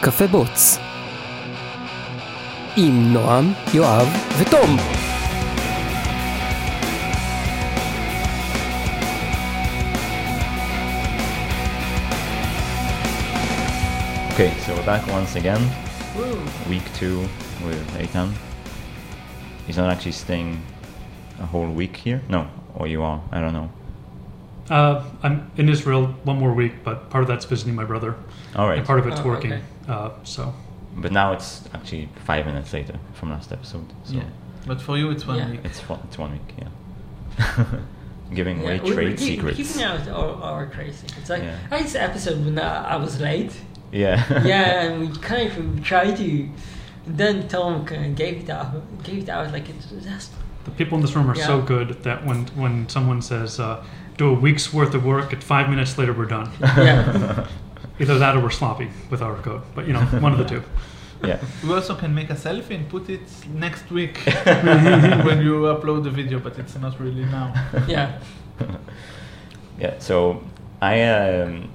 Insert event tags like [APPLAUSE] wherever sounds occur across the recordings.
קפה בוץ. עם נועם, יואב ותום. Okay, so we're back once again. Week two with Eitan. He's not actually staying a whole week here. No, or you are. I don't know. Uh, I'm in Israel one more week, but part of that's visiting my brother, All right. and part of it's Oh, working. okay. Uh, so But now it's actually five minutes later from last episode. So Yeah. But for you, it's one Yeah. week. it's one, it's one week. Yeah. [LAUGHS] Giving away Yeah, we- trade we keep, secrets. Keeping out our, our crazy. It's like Yeah. I this episode when uh, I was late. Yeah. [LAUGHS] yeah, and we kind of tried to. Then Tom kind of gave it out. Gave it out like it's just. the people in this room are so good that when when someone says uh, do a week's worth of work, at five minutes later we're done. Yeah. [LAUGHS] Either that or we're sloppy with our code, but you know one of the [LAUGHS] two. yeah. [LAUGHS] We also can make a selfie and put it next week [LAUGHS] when you upload the video, but it's not really now. yeah. Yeah, so I um,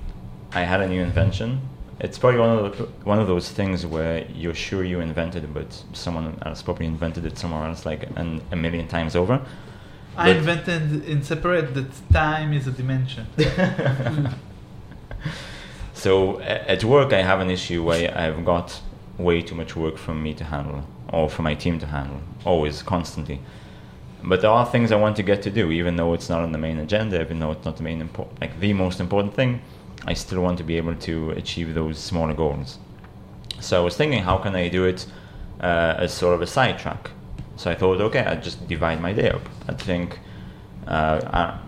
I had a new invention. It's probably one of the, one of those things where you're sure you invented it, but someone else probably invented it somewhere else, like an, a million times over. I But- invented in separate that time is a dimension. So at work, I have an issue where I've got way too much work for me to handle, or for my team to handle, always, constantly. But there are things I want to get to do, even though it's not on the main agenda, even though it's not the main like the most important thing. I still want to be able to achieve those smaller goals. So I was thinking, how can I do it uh, as sort of a sidetrack? So I thought, okay, I'd just divide my day up. I think uh, uh,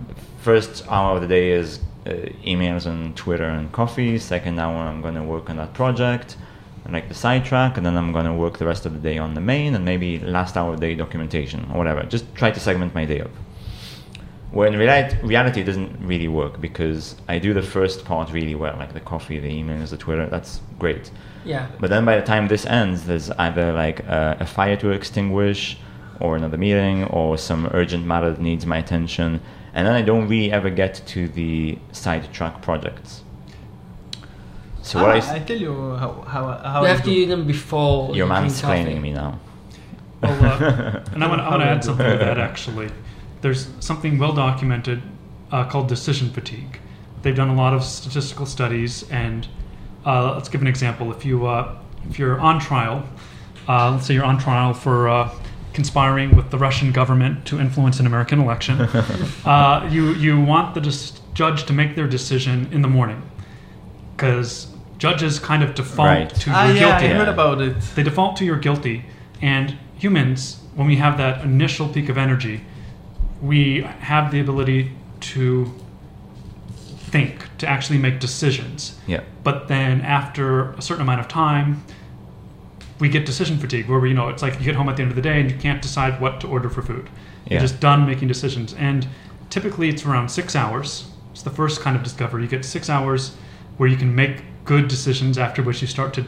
first hour of the day is uh, emails and Twitter and coffee. Second hour, I'm going to work on that project, and like the sidetrack, and then I'm going to work the rest of the day on the main, and maybe last hour of the day documentation or whatever. Just try to segment my day up. Where in reality, reality it doesn't really work because I do the first part really well, like the coffee, the emails, the Twitter. That's great. Yeah. But then by the time this ends, there's either like a, a fire to extinguish, or another meeting, or some urgent matter that needs my attention, and then I don't really ever get to the sidetrack projects. So what Ah, I, s- I tell you how how how you I have to do. do them before. you're you drink mansplaining me now. Well, uh, [LAUGHS] and I want, to add something to that that? actually. There's something well documented uh, called decision fatigue. They've done a lot of statistical studies, and uh, let's give an example. If you uh, if you're on trial, uh, let's say you're on trial for uh, conspiring with the Russian government to influence an American election, [LAUGHS] uh, you you want the dis- judge to make their decision in the morning, because judges kind of default Right. to Ah, you're yeah, guilty I heard about it. they default to you're guilty and humans when we have that initial peak of energy we have the ability to think to actually make decisions Yeah. but then after a certain amount of time we get decision fatigue where we, you know it's like you get home at the end of the day and you can't decide what to order for food Yeah. you're just done making decisions and typically it's around six hours it's the first kind of discovery you get six hours where you can make good decisions after which you start to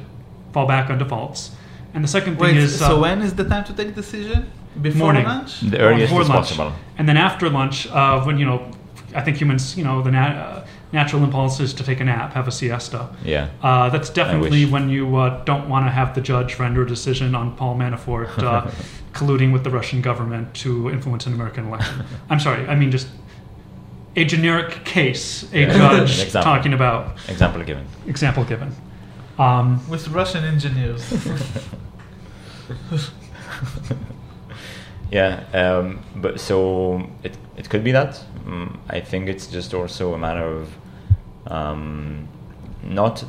fall back on defaults and the second thing Wait, is so uh, when is the time to take decision? Before Morning. lunch? The earliest before lunch. possible. And then after lunch, uh, when you know, I think humans, you know, the nat- uh, natural impulse is to take a nap, have a siesta. Yeah. Uh, that's definitely when you uh, don't want to have the judge render a decision on Paul Manafort uh, [LAUGHS] colluding with the Russian government to influence an American election. I'm sorry, I mean just a generic case, a Yeah. judge [LAUGHS] example. talking about Example given. example given. Um, With Russian engineers. [LAUGHS] Yeah, um, but so it it could be that. Mm, I think it's just also a matter of um, not.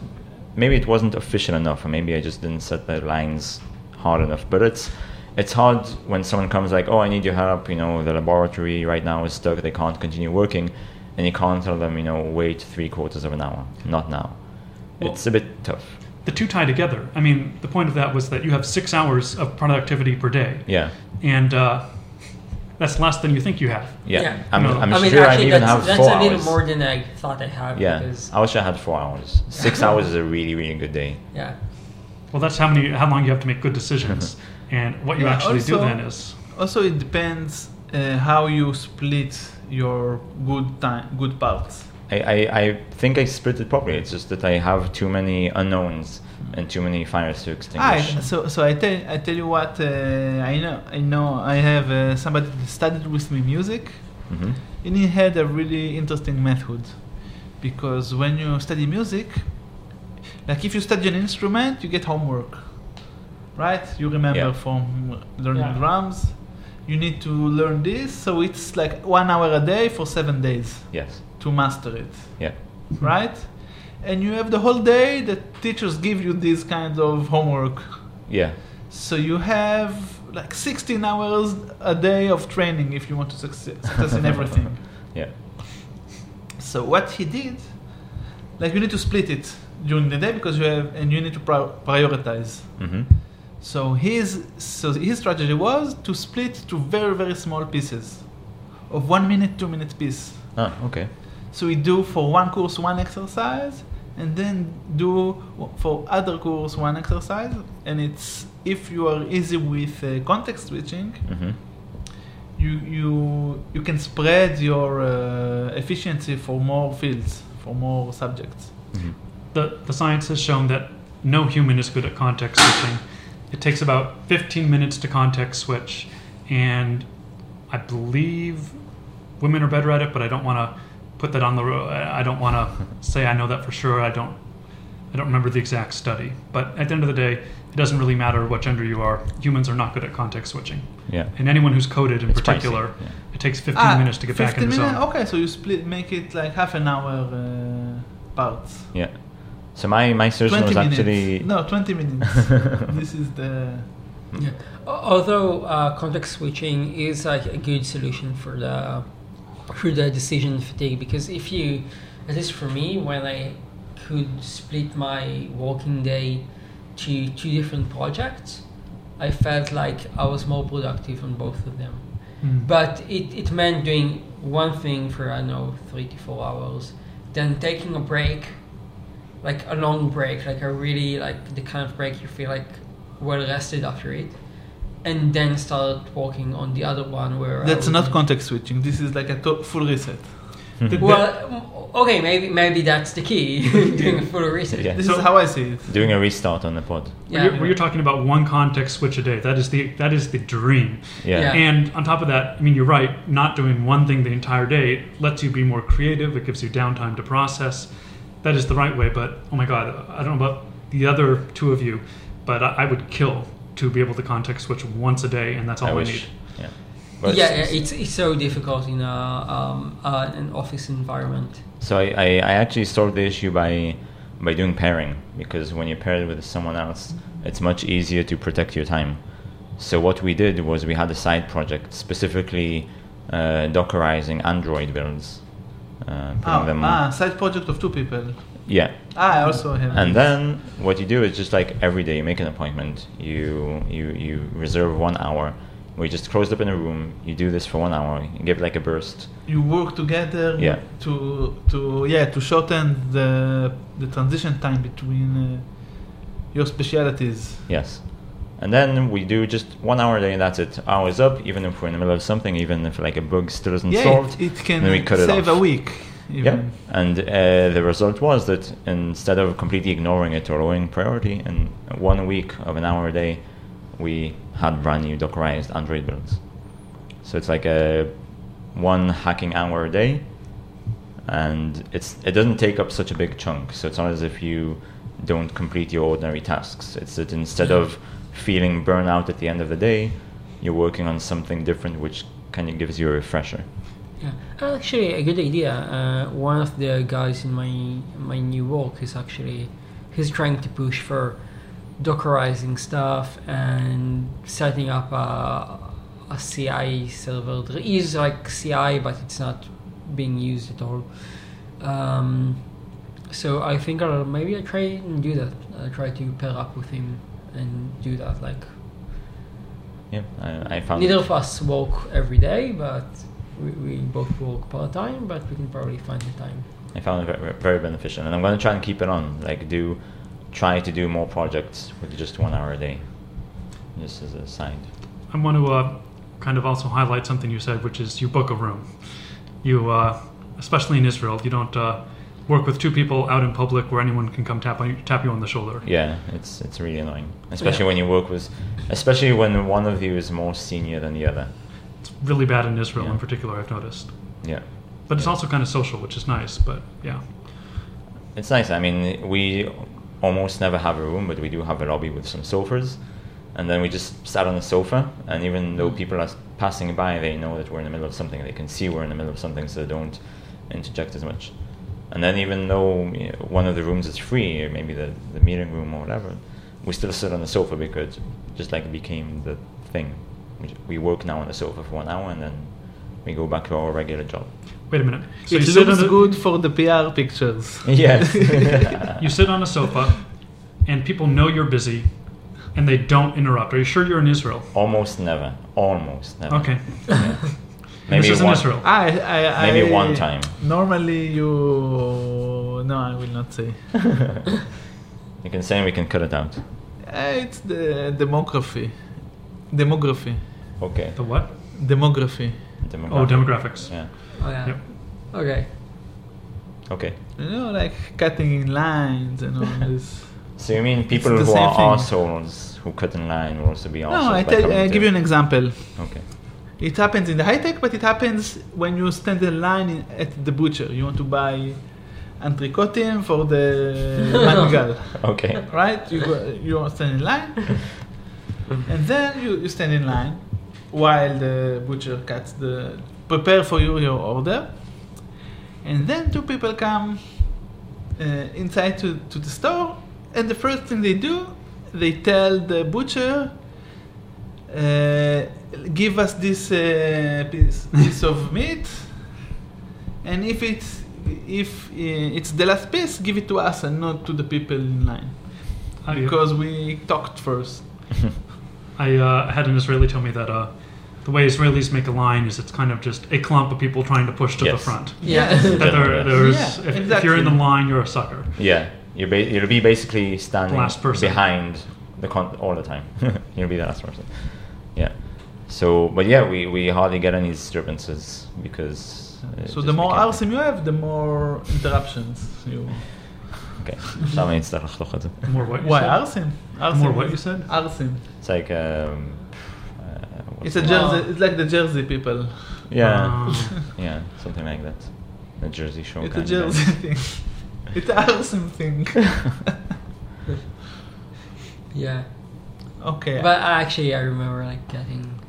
Maybe it wasn't official enough, or maybe I just didn't set the lines hard enough. But it's it's hard when someone comes like, "Oh, I need your help." You know, the laboratory right now is stuck; they can't continue working, and you can't tell them, you know, wait three quarters of an hour. Not now. Well- it's a bit tough. the two tie together. I mean, the point of that was that you have six hours of productivity per day, Yeah, and uh, that's less than you think you have. yeah. Yeah. I'm, No. I'm I mean, sure I actually, even that's, have that's four a little hours. more than I thought I have. Yeah, Because, I wish I had four hours. Six [LAUGHS] hours is a really, really good day. yeah. Well, that's how many, how long you have to make good decisions, [LAUGHS] and what you Yeah, actually do then is also, it depends uh, how you split your good time, good parts. I, I, I think I split it properly. It's just that I have too many unknowns and too many fires to Ah, extinguish. so so I tell I tell you what uh, I know I know I have uh, somebody that studied with me music hmm and he had a really interesting method because when you study music like if you study an instrument you get homework right you remember Yeah. from learning Yeah. drums you need to learn this so it's like one hour a day for seven days Yes. to master it Yeah. right and you have the whole day that teachers give you this kind of homework Yeah. so you have like 16 hours a day of training if you want to succeed success in everything. [LAUGHS] Yeah. So what he did, like you need to split it during the day because you have and you need to pri- prioritize. hmm So his so his strategy was to split to very very small pieces, of one minute two minute piece. Ah, okay. So we do for one course one exercise, and then do for other course one exercise. And it's if you are easy with uh, context switching, hmm you you you can spread your uh, efficiency for more fields, for more subjects. hmm The, the science has shown that no human is good at context switching. It takes about 15 minutes to context switch, and I believe women are better at it, but I don't want to put that on the. ro- I I don't want to say I know that for sure. I don't. I don't remember the exact study, but at the end of the day, it doesn't really matter what gender you are. Humans are not good at context switching, Yeah. and anyone who's coded in It's particular, yeah. it takes 15 minutes to get back in the 15 zone. Ah, minutes? Okay, so you split, make it like half an hour uh, parts. Yeah. So my my suggestion 20 was minutes. actually No, 20 minutes. [LAUGHS] this is the. Yeah. Although uh, context switching is like a good solution for the for the decision fatigue because if you, at least for me, when I could split my working day to two different projects, I felt like I was more productive on both of them. Mm. But it, it meant doing one thing for I don't know three to four hours, then taking a break, like a long break, like a really like the kind of break you feel like well rested after it, and then start working on the other one where That's was- not context switching. This is like a to- full reset. Hmm. The- Well, okay, maybe maybe that's the key [LAUGHS] [LAUGHS] doing a full reset. Yeah. This So- is how I see it. doing a restart on the pod. Where you're, where you're talking about one context switch a day. That is the that is the dream. Yeah. Yeah. And on top of that, I mean, you're right. Not doing one thing the entire day lets you be more creative. It gives you downtime to process. That is the right way. But oh my God, I don't know about the other two of you, but I, I would kill to be able to context switch once a day, and that's all I I, wish. need. Yeah. But yeah, it's it's so difficult in a um, uh, an office environment. So I, I, I actually solved the issue by by doing pairing because when you pair it with someone else, it's much easier to protect your time. So what we did was we had a side project specifically uh, Dockerizing Android builds, uh, putting Ah, them. ah, side project of two people. Yeah, Ah, I also have. and then what you do is just like every day you make an appointment. You you you reserve one hour. We just closed up in a room. You do this for one hour. You give it like a burst. you work together Yeah. to to yeah to shorten the the transition time between uh, your specialities. Yes. And then we do just one hour a day, and that's it. Hours up, even if we're in the middle of something, even if like a bug still isn't Yeah, solved. it, it can then we cut it save off. a week. Even. Yeah. And uh, the result was that instead of completely ignoring it or lowering priority, in one week of an hour a day, we had brand new Dockerized Android builds. So it's like a one hacking hour a day, and it's it doesn't take up such a big chunk. So it's not as if you don't complete your ordinary tasks. It's that instead of feeling burnout at the end of the day, you're working on something different, which kind of gives you a refresher. Yeah, actually, a good idea. Uh, one of the guys in my my new work is actually he's trying to push for Dockerizing stuff and setting up a a CI server. There is like CI, but it's not being used at all. Um, so I think I'll maybe I try and do that. I try to pair up with him and do that. Like Yeah, I, I found neither it- of us work every day, but we, we both work part time. But we can probably find the time. I found it very, very beneficial, and I'm going to try and keep it on. Like, do try to do more projects with just one hour a day, just as a side. I want to uh, kind of also highlight something you said, which is you book a room. You, uh, especially in Israel, you don't uh, work with two people out in public where anyone can come tap on you, tap you on the shoulder. Yeah, it's it's really annoying, especially Yeah. when you work with, especially when one of you is more senior than the other. It's really bad in Israel Yeah. in particular. I've noticed, Yeah, but it's Yeah. also kind of social, which is nice. But yeah, it's nice. I mean, we almost never have a room, but we do have a lobby with some sofas, and then we just sat on the sofa. And even though mm. people are passing by, they know that we're in the middle of something. They can see we're in the middle of something, so they don't interject as much. And then even though you know, one of the rooms is free, or maybe the, the meeting room or whatever, we still sit on the sofa because just like it became the thing. We, we work now on the sofa for one hour and then we go back to our regular job. wait a minute. So it you looks the, good for the PR pictures. [LAUGHS] Yes. [LAUGHS] you sit on a sofa, and people know you're busy, and they don't interrupt. Are you sure you're in Israel? Almost never. Almost never. Okay. Yeah. [LAUGHS] this is in Israel. I, I, Maybe I- one time. Normally, you. No, I will not say. You can say and we can cut it out. Eh, It's the demography. Demography. Okay. The what? Demography. Oh, demographics. Yeah. Oh yeah. Yep. Okay. Okay. You know, like cutting in lines and all this. [LAUGHS] So you mean people who are thing. assholes who cut in line will also be assholes? no, I by tell, coming I give you an example. Okay. It happens in the high tech, but it happens when you stand in line in, at the butcher. You want to buy antricotin for the [LAUGHS] mangal, Okay. right? You go, you stand in line, [LAUGHS] and then you, you stand in line while the butcher cuts the prepare for you your order, and then two people come uh, inside to, to the store, and the first thing they do, they tell the butcher, uh, give us this uh, piece, piece of meat, and if it's if uh, it's the last piece, give it to us and not to the people in line, I, because we talked first. [LAUGHS] I uh, had an Israeli tell me that uh, the way Israelis make a line is it's kind of just a clump of people trying to push to yes. the front. Yeah. that there, there's, yeah, if, exactly. if, you're in the line, you're a sucker. Yeah. You're ba- you'll be basically standing last person. behind the con- all the time. [LAUGHS] you'll be the last person. Yeah. So, but yeah, we, we hardly get any disturbances because. Uh, so the more arsim you have, the more interruptions you. Okay. More what you Why, said? More what you said? Arsim. It's like. Um, it's a Jersey. Wow. It's like the Jersey people. Yeah, Ah. [LAUGHS] yeah, something like that. The Jersey show. It's a kind Jersey of thing. [LAUGHS] It's a arsim thing. [LAUGHS] Yeah. okay. But actually, I remember like getting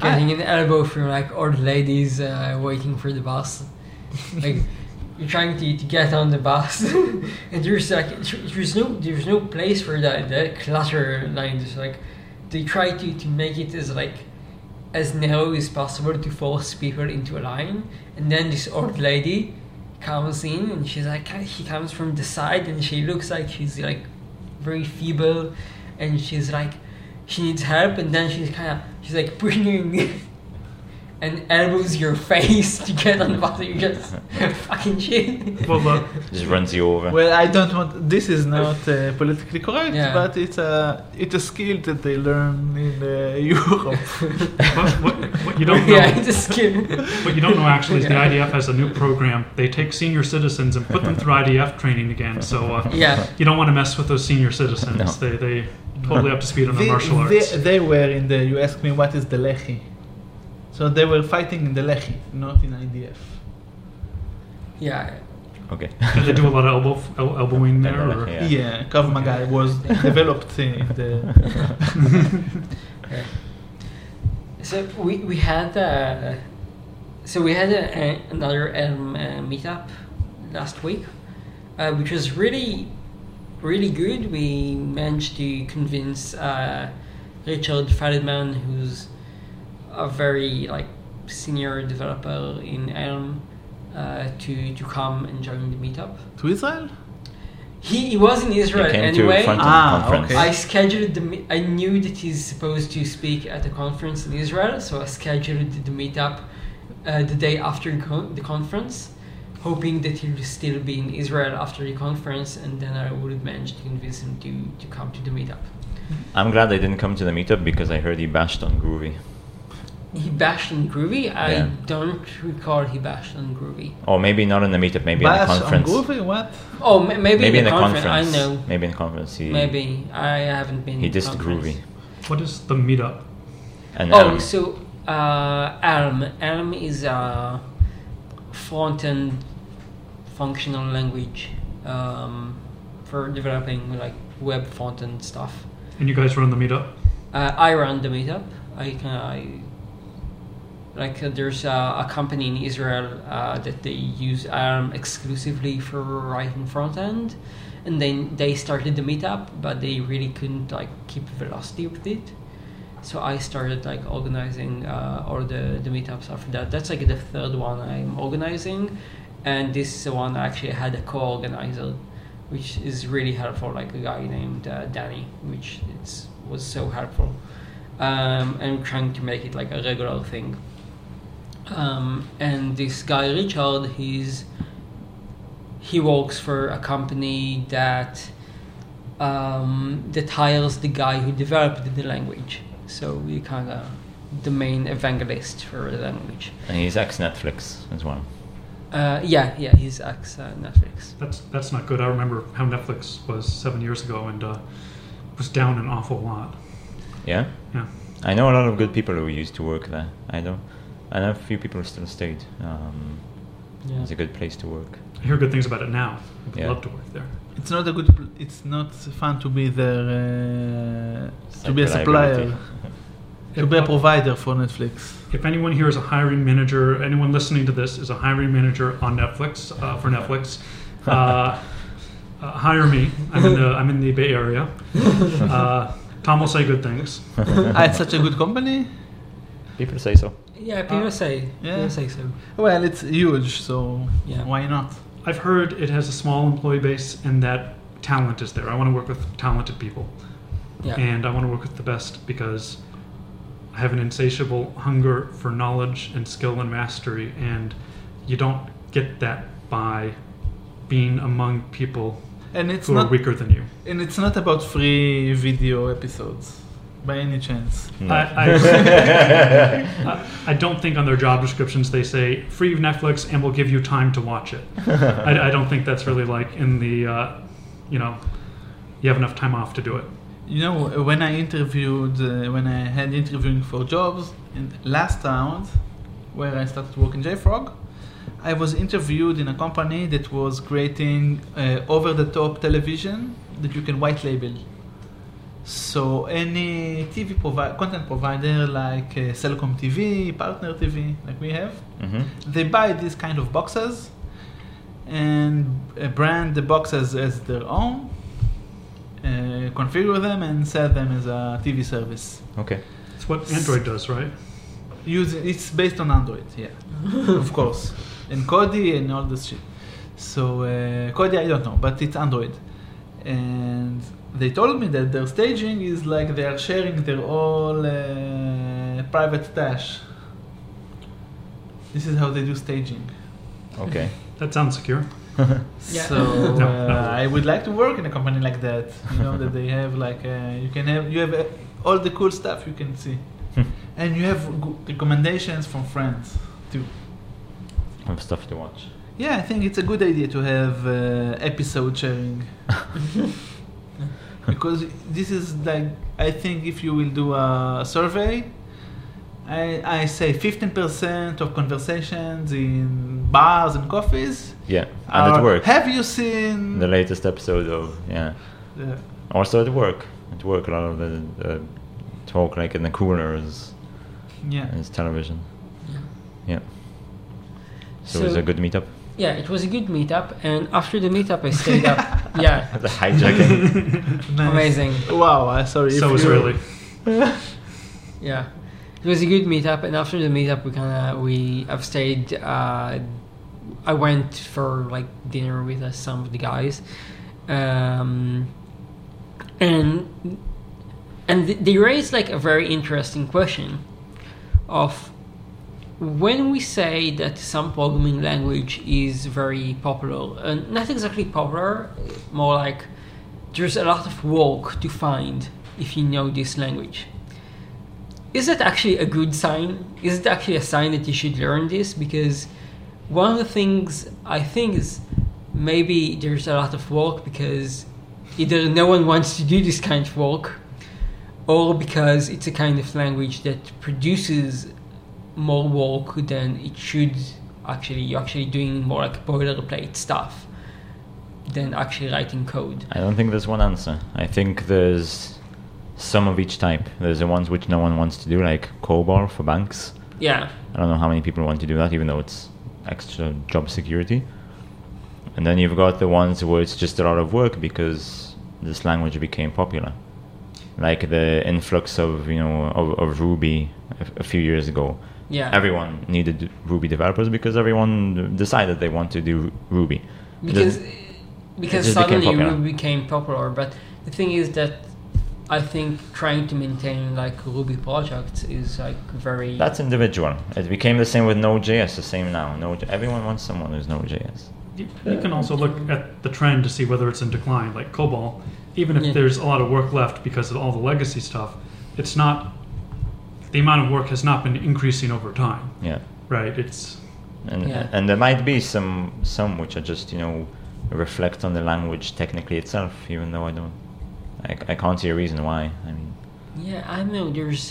getting an elbow from like old ladies uh, waiting for the bus. like you're trying to, to get on the bus, and there's like there's no there's no place for that the clutter line. Just like they try to to make it as like as narrow as possible to force people into a line, and then this old lady comes in and she's like she comes from the side and she looks like she's like very feeble. And she's like she needs help. And then she's kind of she's like [LAUGHS] pushing and elbows your [LAUGHS] face to get on the bus you just [LAUGHS] fucking shit Well, just runs you over. well, I don't want. This is not uh, politically correct, Yeah. but it's a it's a skill that they learn in uh, [LAUGHS] Europe. what, what, what you don't know, yeah it's a skill what you don't know actually is the IDF has a new program. They take senior citizens and put them through IDF training again. So uh, yeah you don't want to mess with those senior citizens. No. They they totally up to speed on the, they, martial arts. they were in the. You asked me what is the lehi. So they were fighting in the lehi, not in IDF. yeah Okay. Did they do a lot of elbow el- elbowing there? Or? Yeah. Yeah, Krav Maga was [LAUGHS] developed in the. [LAUGHS] Okay. So we we had uh, so we had a, a, another um, uh, meetup last week, uh, which was really really good. We managed to convince uh, Richard Feldman, who's a very like senior developer in Elm, uh, to to come and join the meetup. to Israel? He, he was in Israel came anyway. front- Ah, conference. okay. I scheduled the. me- I knew that he's supposed to speak at a conference in Israel, so I scheduled the meetup uh, the day after the the conference, hoping that he'll still be in Israel after the conference, and then I would manage to convince him to, to come to the meetup. I'm glad I didn't come to the meetup because I heard he bashed on Groovy. He bashed on Groovy. I Yeah. don't recall he bashed on Groovy. Or maybe not in the meetup, maybe in the Bash on conference. Groovy, what? Oh, ma- maybe, Maybe in in the, the conference. conference. I know. Maybe in the conference. He, Maybe I haven't been. He in dissed. Groovy. What is the meetup? And Oh, um, so uh, Elm. Elm is a front-end functional language um, for developing like web front-end stuff. And you guys run the meetup? Uh, I run the meetup. I can I like uh, there's a, a company in Israel uh, that they use Elm exclusively for writing front end, and then they started the meetup, but they really couldn't like keep velocity with it. So I started like organizing uh, all the the meetups after that. That's like the third one I'm organizing, and this is the one I actually had a co-organizer, which is really helpful. Like a guy named uh, Danny, which it's was so helpful. Um, and trying to make it like a regular thing. Um, and this guy Richard, he's he works for a company that um, that hires the guy who developed the language. So we kind of the main evangelist for the language. and he's ex Netflix as well. Uh, yeah, yeah, he's ex uh, Netflix. That's that's not good. I remember how Netflix was seven years ago and uh, was down an awful lot. Yeah? Yeah. I know a lot of good people who used to work there. I know. I know a few people still stayed. Um, Yeah. It's a good place to work. I hear good things about it now. I would Yeah. love to work there. It's not a good. pl- It's not fun to be there. Uh, to be a supplier. [LAUGHS] To be a provider for Netflix. If anyone here is a hiring manager, anyone listening to this is a hiring manager on Netflix uh, for Netflix, uh, [LAUGHS] uh, hire me. I'm in the I'm in the Bay Area. Uh, Tom will say good things. [LAUGHS] ah, it's such a good company. People say so. Yeah, people Uh, say yeah. people say so. Well, it's huge, so Yeah. why not? I've heard it has a small employee base and that talent is there. I want to work with talented people. Yeah. and I want to work with the best because I have an insatiable hunger for knowledge and skill and mastery, and you don't get that by being among people And it's who are weaker than you. And it's not about free video episodes, by any chance. No. I, I, [LAUGHS] I, I don't think on their job descriptions they say free of Netflix and we'll give you time to watch it. [LAUGHS] I, I don't think that's really like in the, uh, you know, you have enough time off to do it. You know, when I interviewed, uh, when I had interviewing for jobs in last round, where I started working JFrog, I was interviewed in a company that was creating uh, over-the-top television that you can white label. So any TV provi- content provider like uh, Cellcom TV, Partner TV, like we have, hmm they buy these kind of boxes and uh, brand the boxes as their own, uh, configure them and sell them as a TV service. Okay. It's what Android does, right? Use it's based on Android, yeah, [LAUGHS] of course, and Kodi and all this shit. So uh, Kodi, I don't know, but it's Android, and they told me that their staging is like they are sharing their all uh, private stash. This is how they do staging. Okay. [LAUGHS] That sounds secure. [LAUGHS] Yeah. So [LAUGHS] uh, no. I would like to work in a company like that. You know that they have like uh, you can have you have uh, all the cool stuff you can see, and you have g- recommendations from friends too. have stuff to watch. Yeah, I think it's a good idea to have uh, episode sharing [LAUGHS] because this is like I think if you will do a survey, I I say fifteen percent of conversations in bars and coffees. Yeah, and are, at work. Have you seen The latest episode of yeah. the- Also at work. At work, a lot of the, the talk like in the cooler is yeah. is television. Yeah. So, So- was a good meetup. Yeah, it was a good meetup, and after the meetup, I stayed up. [LAUGHS] Yeah, [LAUGHS] The hijacking. [LAUGHS] Nice. amazing. Wow, I sorry. if so you- Israeli. [LAUGHS] Yeah, it was a good meetup, and after the meetup, we kind of we I've stayed. Uh, I went for like dinner with uh, some of the guys, um, and and th- they raised like a very interesting question of when we say that some programming language is very popular, uh, not exactly popular, more like there's a lot of work to find if you know this language. is it actually a good sign? Is it actually a sign that you should learn this? Because one of the things I think is maybe there's a lot of work because either no one wants to do this kind of work or because it's a kind of language that produces more work than it should actually you're actually doing more like boilerplate stuff than actually writing code I don't think there's one answer. I think there's some of each type. There's the ones which no one wants to do, like COBOL for banks. yeah I don't know how many people want to do that, even though it's extra job security. And then you've got the ones where it's just a lot of work because this language became popular, like the influx of you know of, of Ruby a, a few years ago. Yeah Everyone needed Ruby developers because everyone decided they want to do Ruby. because It because just became suddenly. Ruby became popular. But the thing is that I think trying to maintain like Ruby projects is like very That's individual. It became the same with Node.js. The same now. Node. Everyone wants someone who's Node.js. You, you can also look at the trend to see whether it's in decline, like COBOL. Even if Yeah. there's a lot of work left because of all the legacy stuff, it's not. The amount of work has not been increasing over time, Yeah. right? It's and Yeah. and there might be some some which are just you know reflect on the language technically itself even though i don't i, I can't see a reason why i mean Yeah, I know. There's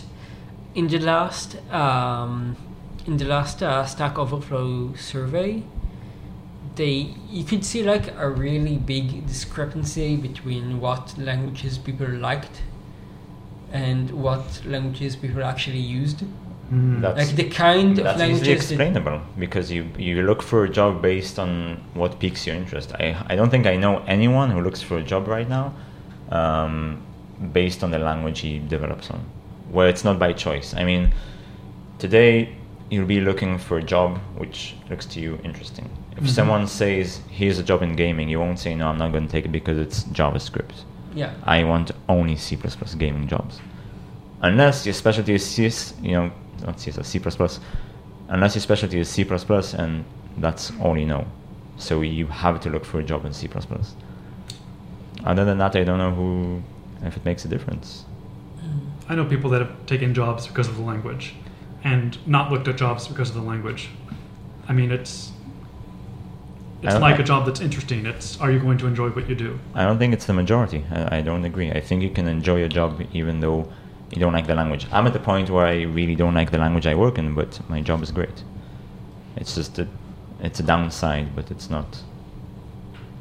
in the last um, in the last uh, Stack Overflow survey, they you could see like a really big discrepancy between what languages people liked and what languages people actually used. that's Like the kind of that's easily languages that, explainable because you you look for a job based on what piques your interest i i don't think i know anyone who looks for a job right now um, based on the language he develops on where it's not by choice i mean today you'll be looking for a job which looks to you interesting. If Mhm. someone says here's a job in gaming, you won't say no, I'm not going to take it because it's JavaScript. Yeah. I want only C++ gaming jobs. Unless your specialty is C, you know, not C, C++, unless your specialty is C++ and that's all you know. So you have to look for a job in C++. Other than that, I don't know who, if it makes a difference. Mm. I know people that have taken jobs because of the language, and not looked at jobs because of the language. I mean, it's I it's like a job that's interesting. It's are you going to enjoy what you do? I don't think it's the majority. I, I don't agree. I think you can enjoy a job even though you don't like the language. I'm at the point where I really don't like the language I work in, but my job is great. It's just a, it's a downside, but it's not.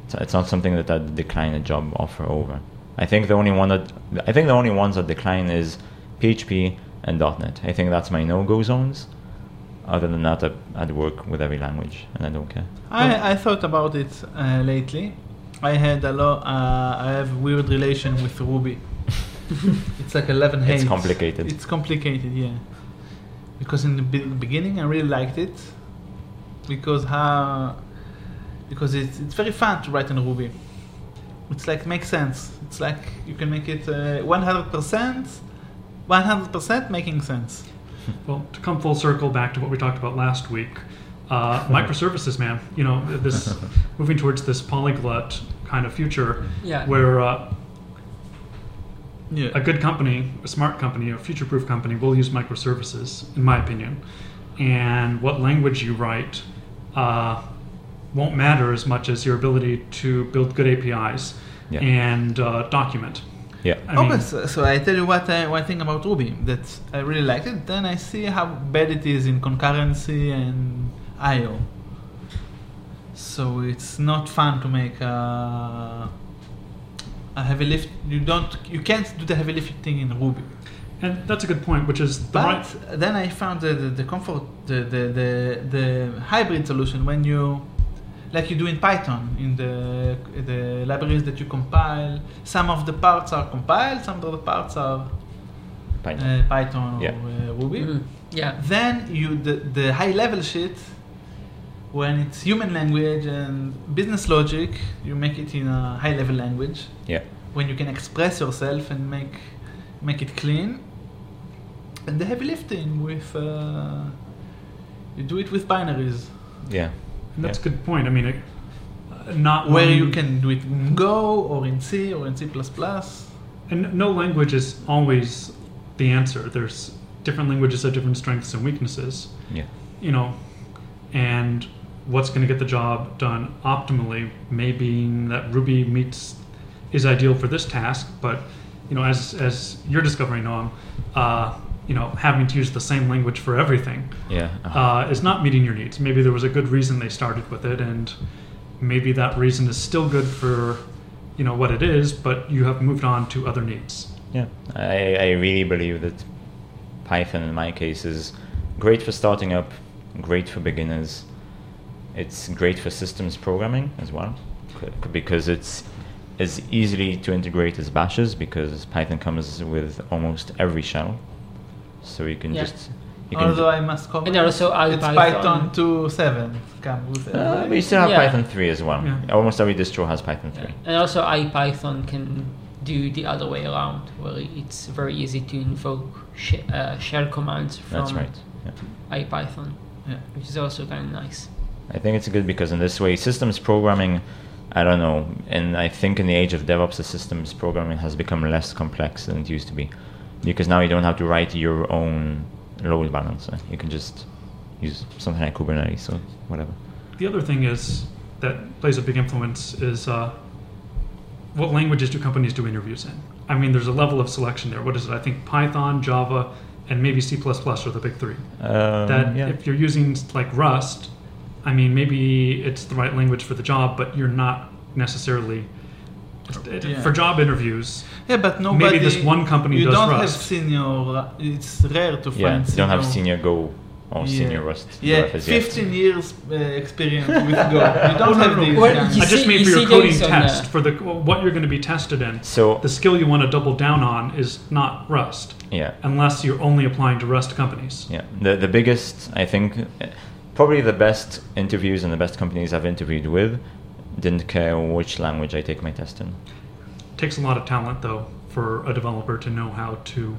It's, it's not something that I'd decline a job offer over. I think the only one that I think the only ones that decline is PHP and .NET. I think that's my no-go zones. Other than that, I- I'd work with every language, and I don't care. I, I thought about it uh, lately. I had a lot. Uh, I have weird relation with Ruby. [LAUGHS] it's like eleven hate. It's complicated. It's complicated, yeah. Because in the be- beginning, I really liked it because how because it's it's very fun to write in Ruby. It's like makes sense. It's like you can make it uh, one hundred percent, one hundred percent making sense. Well, to come full circle back to what we talked about last week, uh, [LAUGHS] microservices, man. You know, this [LAUGHS] moving towards this polyglot kind of future, Yeah. where uh, Yeah. a good company, a smart company, a future-proof company will use microservices, in my opinion. And what language you write uh, won't matter as much as your ability to build good APIs Yeah. and uh, document. Yeah. I mean, oh, okay, so, so I tell you what I, one thing about Ruby that I really liked it. Then I see how bad it is in concurrency and I/O. So it's not fun to make a, a heavy lift. You don't, you can't do the heavy lifting in Ruby. and that's a good point, which is the But right. then I found the, the, the comfort, the, the, the, the hybrid solution when you, like you do in Python, in the, the libraries that you compile. Some of the parts are compiled, some of the parts are Python. uh, Python Yeah. or uh, Ruby. Mhm. Yeah. Then you the, the high level shit, when it's human language and business logic, you make it in a high level language yeah. when you can express yourself and make make it clean. And the heavy lifting with uh, you do it with binaries Yeah. And that's Yeah. a good point. I mean, it, uh, not where one- you can do it in Go or in C or in C++. And no language is always the answer. There's different languages have different strengths and weaknesses. Yeah. You know, and what's going to get the job done optimally may be that Ruby meets is ideal for this task, but you know, as as you're discovering, Noam, uh, you know, having to use the same language for everything Yeah. uh, is not meeting your needs. Maybe there was a good reason they started with it, and maybe that reason is still good for you know what it is, but you have moved on to other needs. Yeah, I, I really believe that Python in my case is great for starting up, great for beginners. It's great for systems programming as well, because it's as easily to integrate as Bash is, because Python comes with almost every shell. So you can Yeah. just you can Although I must comment, And also it's IPython. Python 2.7 come with it. uh, right? we still have Yeah. Python 3 as well. Yeah. Almost every distro has Python 3. And also IPython can do the other way around, where it's very easy to invoke sh- uh, shell commands from That's right. Yeah. IPython, Yeah. which is also kind of nice. I think it's good because in this way, systems programming, I don't know, and I think in the age of DevOps, the systems programming has become less complex than it used to be, because now you don't have to write your own load balancer. You can just use something like Kubernetes or whatever. The other thing is that plays a big influence is uh, what languages do companies do interviews in? I mean, there's a level of selection there. What is it? I think Python, Java, and maybe C++ are the big three. Um, that yeah. if you're using like Rust, I mean, maybe it's the right language for the job, but you're not necessarily Yeah. for job interviews. Yeah, but nobody. Maybe this one company you does don't Rust. have senior. It's rare to yeah, find. you don't have senior Go or Yeah. senior Rust. Yeah, developers yet. 15 years uh, experience with Go. [LAUGHS] You don't have no, these. Well, guys. you I just made mean you for your coding test the- for the what you're going to be tested in. So The skill you want to double down on is not Rust, yeah, unless you're only applying to Rust companies. Yeah, the the biggest, I think, uh, probably the best interviews and the best companies I've interviewed with didn't care which language I take my test in. Takes a lot of talent though for a developer to know how to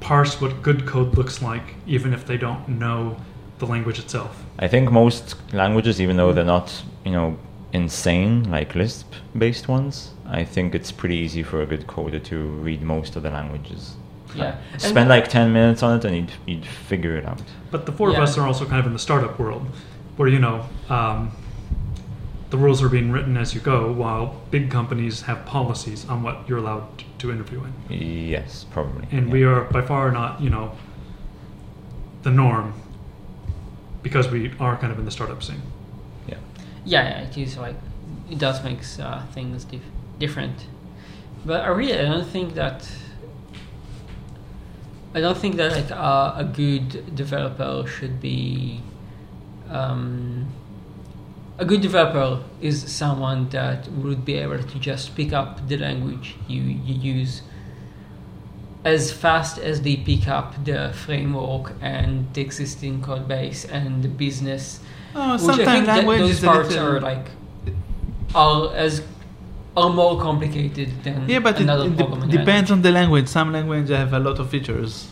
parse what good code looks like, even if they don't know the language itself. I think most languages, even though they're not, you know, insane like Lisp-based ones, I think it's pretty easy for a good coder to read most of the languages. Yeah. And- Spend like ten minutes on it, and you'd you'd figure it out. But the four Yeah. of us are also kind of in the startup world, where you know um, the rules are being written as you go, while big companies have policies on what you're allowed to interview in. Yes, probably. And yeah. we are by far not, you know, the norm because we are kind of in the startup scene. Yeah. Yeah, yeah, it is like it does makes uh, things dif- different. But I really I don't think that I don't think that like uh, a good developer should be um, a good developer is someone that would be able to just pick up the language you, you use as fast as they pick up the framework and the existing code base and the business Oh, which I sometimes think that language those parts little- are like are as are more complicated than Yeah, but it, another it programming de- depends on the language. Some languages have a lot of features.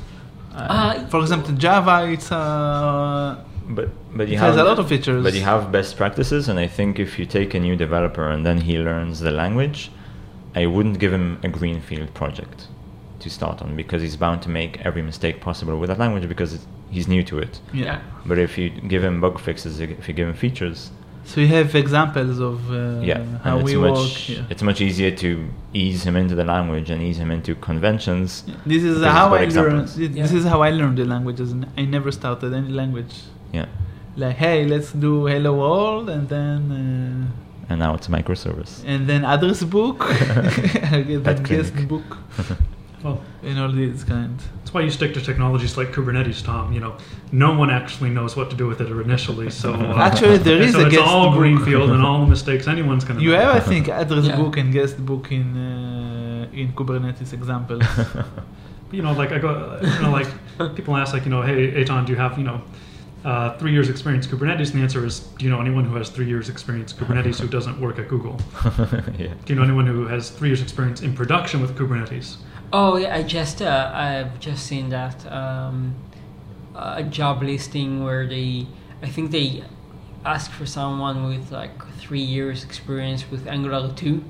Uh, For example, Java, it's uh, But but you it have has a lot of features. But you have best practices, and I think if you take a new developer and then he learns the language, I wouldn't give him a greenfield project to start on because he's bound to make every mistake possible with that language because it, he's new to it. yeah. yeah. But if you give him bug fixes, if you give him features, So you have examples of uh, yeah, how and we much work. here. it's much easier to ease him into the language and ease him into conventions. This is how I learned. This, this Yeah. is how I learned the languages. I never started any language. Yeah, Like, hey, let's do Hello World, and then uh, and now it's a microservice. and then address book, [LAUGHS] [LAUGHS] I get Pet the guest book, [LAUGHS] Well, and all these kinds that's why you stick to technologies like Kubernetes, Tom. You know, no one actually knows what to do with it initially. So uh, Actually, there is and is so a it's guest all book. greenfield and all the mistakes anyone's going to You make. have, I think, address Yeah. book and guest book in uh, in Kubernetes example. you know, like I go, you know, like people ask, like, you know, hey, Eitan, do you have, you know, uh, three years experience Kubernetes? And the answer is, do you know anyone who has three years experience Kubernetes who doesn't work at Google? [LAUGHS] yeah. Do you know anyone who has three years experience in production with Kubernetes? Oh yeah, I just uh, I've just seen that um, a job listing where they I think they ask for someone with like three years experience with Angular two.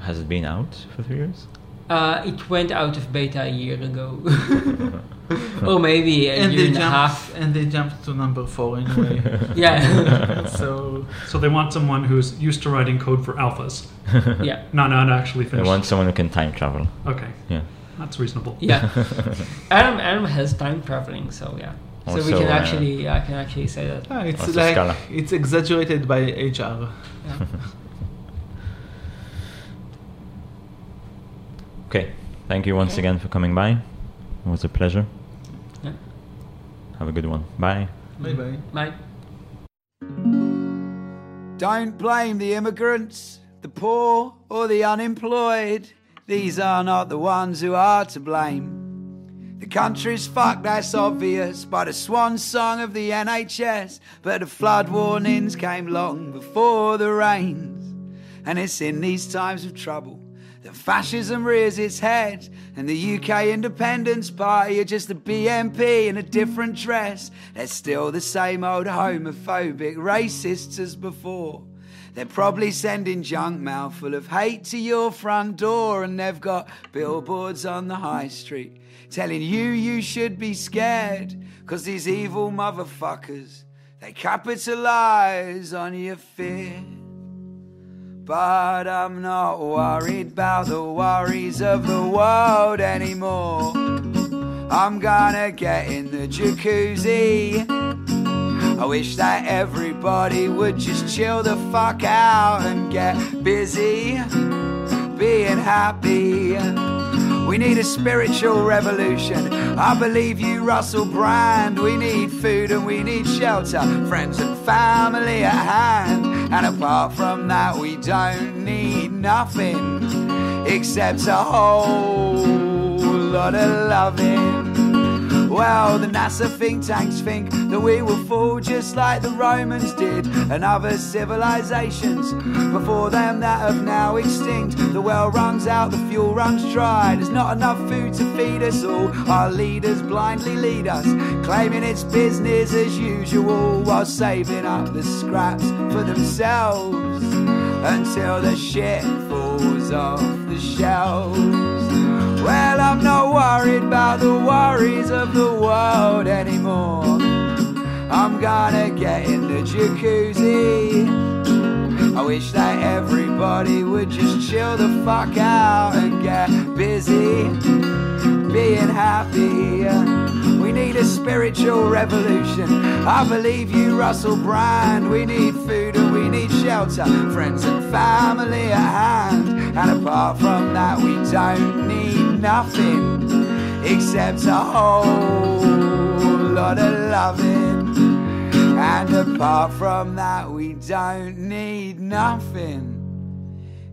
Has it been out for three years? Uh, it went out of beta a year ago. [LAUGHS] [LAUGHS] [LAUGHS] or maybe a and year they and a jumped half. and they jumped to number four anyway. [LAUGHS] Yeah, so So they want someone who's used to writing code for alphas, [LAUGHS] yeah, not not actually I finished. want someone who can time travel. Okay, Yeah. that's reasonable. yeah. Adam Adam has time traveling, so yeah. So we Also, can uh, actually I can actually say that. ah, it's Also like Scala. it's exaggerated by HR. Yeah. Okay. Thank you once Okay. again for coming by. It was a pleasure. Yeah. Have a good one. Bye. Bye bye. Bye. Don't blame the immigrants, the poor, or the unemployed. These are not the ones who are to blame. The country's fucked, that's obvious, by the swan song of the NHS. But the flood warnings came long before the rains. And it's in these times of trouble that fascism rears its head. And the UK Independence Party are just the BNP in a different dress. They're still the same old homophobic racists as before. They're probably sending junk mail full of hate to your front door, and they've got billboards on the high street telling you you should be scared. Cause these evil motherfuckers, they capitalize on your fear. But I'm not worried about the worries of the world anymore. I'm gonna get in the jacuzzi. I wish that everybody would just chill the fuck out and get busy being happy. We need a spiritual revolution. I believe you, Russell Brand. We need food and we need shelter, friends and family at hand. And apart from that, we don't need nothing except a whole lot of loving. Well, the NASA think tanks think that we will fall just like the Romans did and other civilizations before them that have now extinct. The well runs out, the fuel runs dry. There's not enough food to feed us all. Our leaders blindly lead us, claiming it's business as usual while saving up the scraps for themselves until the shit falls off the shelves. Well, I'm not worried about the worries of the world anymore. I'm gonna get in the jacuzzi. I wish that everybody would just chill the fuck out and get busy being happy. We need a spiritual revolution. I believe you, Russell Brand. We need food and we need shelter, friends and family at hand. And apart from that, we don't need nothing except a whole lot of loving. And apart from that, we don't need nothing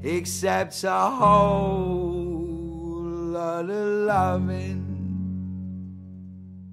except a whole lot of loving.